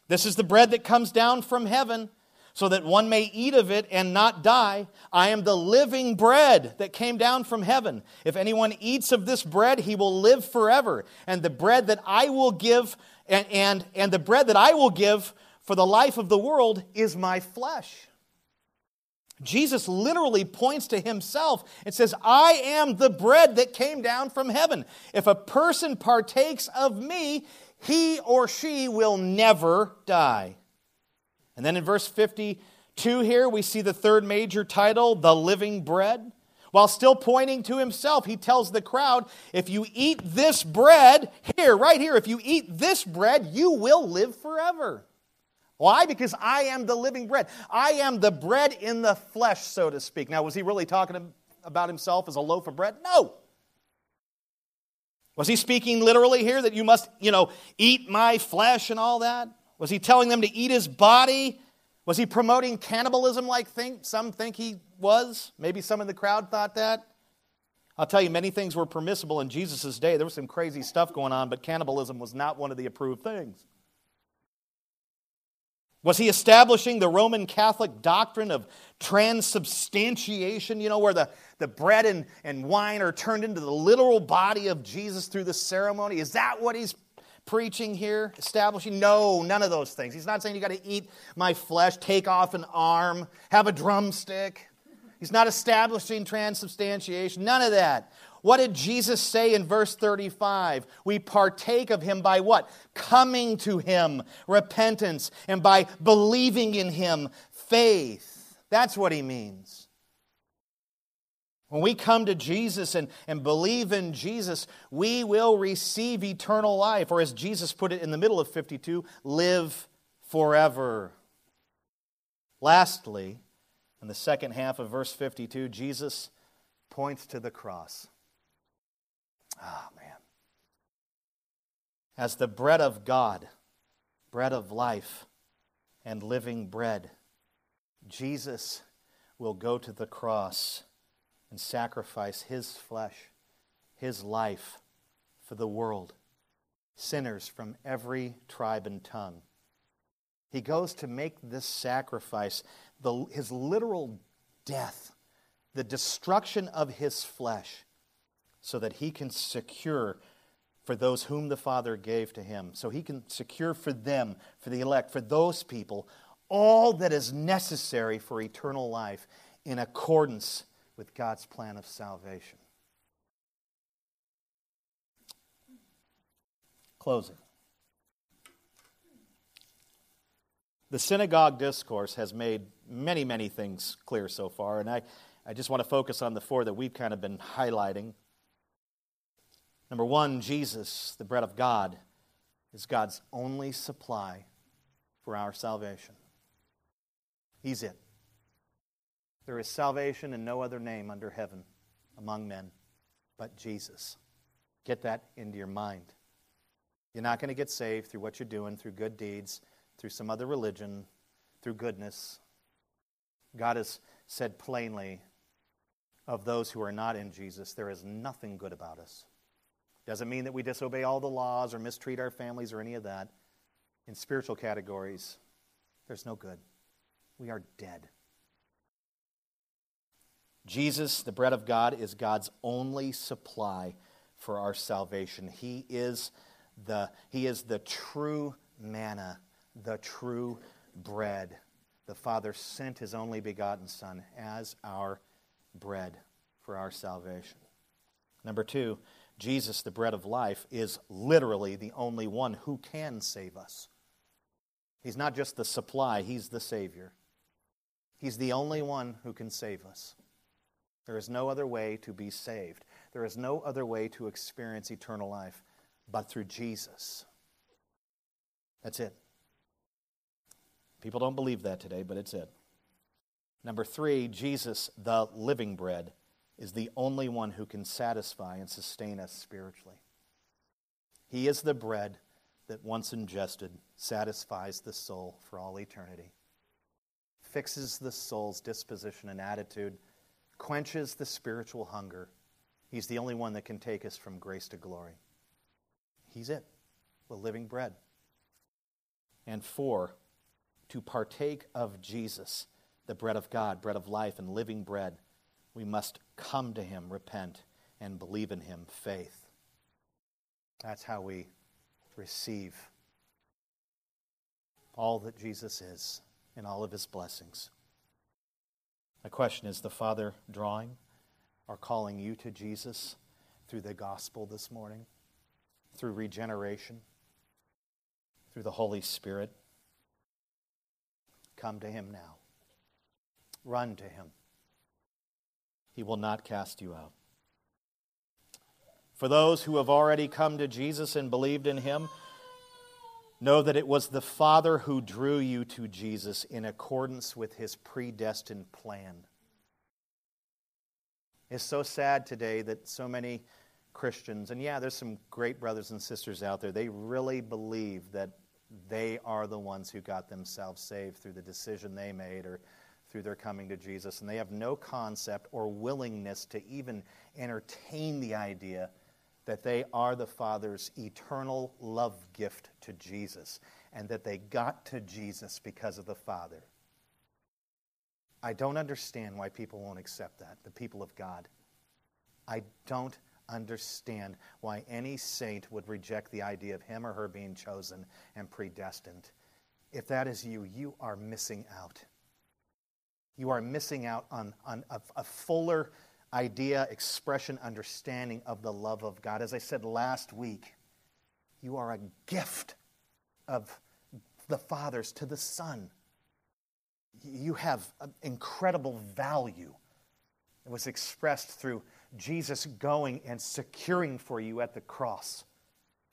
This is the bread that comes down from heaven so that one may eat of it and not die. I am the living bread that came down from heaven. If anyone eats of this bread, he will live forever. And the bread that I will give, and, and, and the bread that I will give for the life of the world is my flesh. Jesus literally points to himself and says, I am the bread that came down from heaven. If a person partakes of me, he or she will never die. And then in verse 52 here, we see the third major title, the living bread. While still pointing to himself, he tells the crowd, if you eat this bread, here, right here, if you eat this bread, you will live forever. Why? Because I am the living bread. I am the bread in the flesh, so to speak. Now, was he really talking about himself as a loaf of bread? No. Was he speaking literally here that you must, you know, eat my flesh and all that? Was he telling them to eat his body? Was he promoting cannibalism like think, some think he was? Maybe some in the crowd thought that. I'll tell you, many things were permissible in Jesus' day. There was some crazy stuff going on, but cannibalism was not one of the approved things. Was he establishing the Roman Catholic doctrine of transubstantiation, you know, where the, the bread and, and wine are turned into the literal body of Jesus through the ceremony? Is that what he's preaching here, establishing? No, none of those things. He's not saying you got to eat my flesh, take off an arm, have a drumstick. He's not establishing transubstantiation, none of that. What did Jesus say in verse 35? We partake of him by what? Coming to him, repentance, and by believing in him, faith. That's what he means. When we come to Jesus and, and believe in Jesus, we will receive eternal life, or as Jesus put it in the middle of 52, live forever. Lastly, in the second half of verse 52, Jesus points to the cross. Ah, oh, man. As the bread of God, bread of life, and living bread, Jesus will go to the cross and sacrifice his flesh, his life for the world, sinners from every tribe and tongue. He goes to make this sacrifice, the, his literal death, the destruction of his flesh, so that he can secure for those whom the Father gave to him, so he can secure for them, for the elect, for those people, all that is necessary for eternal life in accordance with God's plan of salvation. Closing. The synagogue discourse has made many, many things clear so far, and I, I just want to focus on the four that we've kind of been highlighting. Number one, Jesus, the bread of God, is God's only supply for our salvation. He's it. There is salvation in no other name under heaven among men but Jesus. Get that into your mind. You're not going to get saved through what you're doing, through good deeds, through some other religion, through goodness. God has said plainly of those who are not in Jesus, there is nothing good about us. Doesn't mean that we disobey all the laws or mistreat our families or any of that. In spiritual categories, there's no good. We are dead. Jesus, the bread of God, is God's only supply for our salvation. He is the, he is the true manna, the true bread. The Father sent his only begotten Son as our bread for our salvation. Number two, Jesus, the bread of life, is literally the only one who can save us. He's not just the supply, he's the Savior. He's the only one who can save us. There is no other way to be saved. There is no other way to experience eternal life but through Jesus. That's it. People don't believe that today, but it's it. Number three, Jesus, the living bread, is the only one who can satisfy and sustain us spiritually. He is the bread that, once ingested, satisfies the soul for all eternity, fixes the soul's disposition and attitude quenches the spiritual hunger. He's the only one that can take us from grace to glory. He's it, the living bread. And four, to partake of Jesus, the bread of God, bread of life, and living bread, we must come to Him, repent, and believe in Him, faith. That's how we receive all that Jesus is and all of His blessings. The question is the Father drawing or calling you to Jesus through the gospel this morning, through regeneration, through the Holy Spirit? Come to Him now. Run to Him. He will not cast you out. For those who have already come to Jesus and believed in Him, Know that it was the Father who drew you to Jesus in accordance with his predestined plan. It's so sad today that so many Christians, and yeah, there's some great brothers and sisters out there, they really believe that they are the ones who got themselves saved through the decision they made or through their coming to Jesus. And they have no concept or willingness to even entertain the idea that they are the Father's eternal love gift to Jesus and that they got to Jesus because of the Father. I don't understand why people won't accept that, the people of God. I don't understand why any saint would reject the idea of him or her being chosen and predestined. If that is you, you are missing out. You are missing out on, on a, a fuller idea, expression, understanding of the love of God. As I said last week, you are a gift of the fathers to the Son. You have incredible value. It was expressed through Jesus going and securing for you at the cross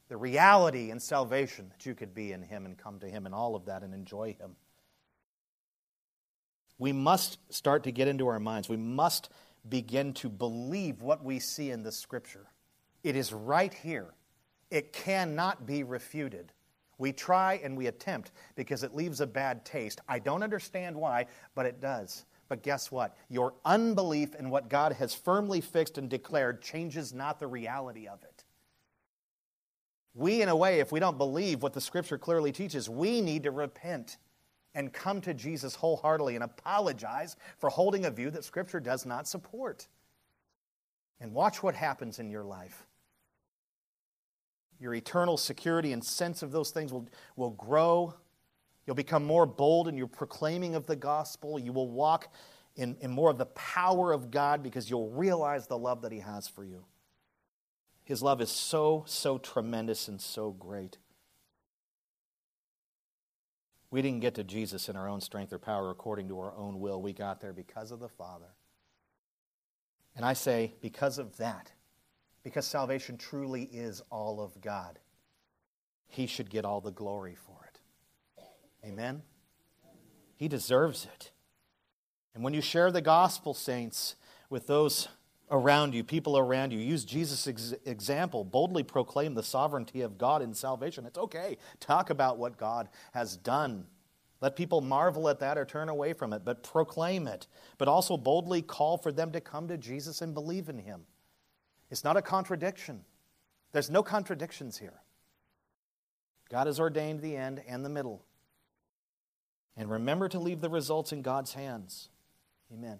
the reality and salvation that you could be in Him and come to Him and all of that and enjoy Him. We must start to get into our minds. We must begin to believe what we see in the Scripture. It is right here, it cannot be refuted. We try and we attempt because it leaves a bad taste. I don't understand why, but it does. But guess what? Your unbelief in what God has firmly fixed and declared changes not the reality of it. We, in a way, if we don't believe what the Scripture clearly teaches, we need to repent and come to Jesus wholeheartedly and apologize for holding a view that Scripture does not support. And watch what happens in your life. Your eternal security and sense of those things will, will grow. You'll become more bold in your proclaiming of the gospel. You will walk in, in more of the power of God because you'll realize the love that He has for you. His love is so, so tremendous and so great. We didn't get to Jesus in our own strength or power according to our own will. We got there because of the Father. And I say, because of that, because salvation truly is all of God, He should get all the glory for it. Amen? He deserves it. And when you share the gospel, saints, with those around you, people around you. Use Jesus' ex- example. Boldly proclaim the sovereignty of God in salvation. It's okay. Talk about what God has done. Let people marvel at that or turn away from it, but proclaim it. But also boldly call for them to come to Jesus and believe in him. It's not a contradiction. There's no contradictions here. God has ordained the end and the middle. And remember to leave the results in God's hands. Amen.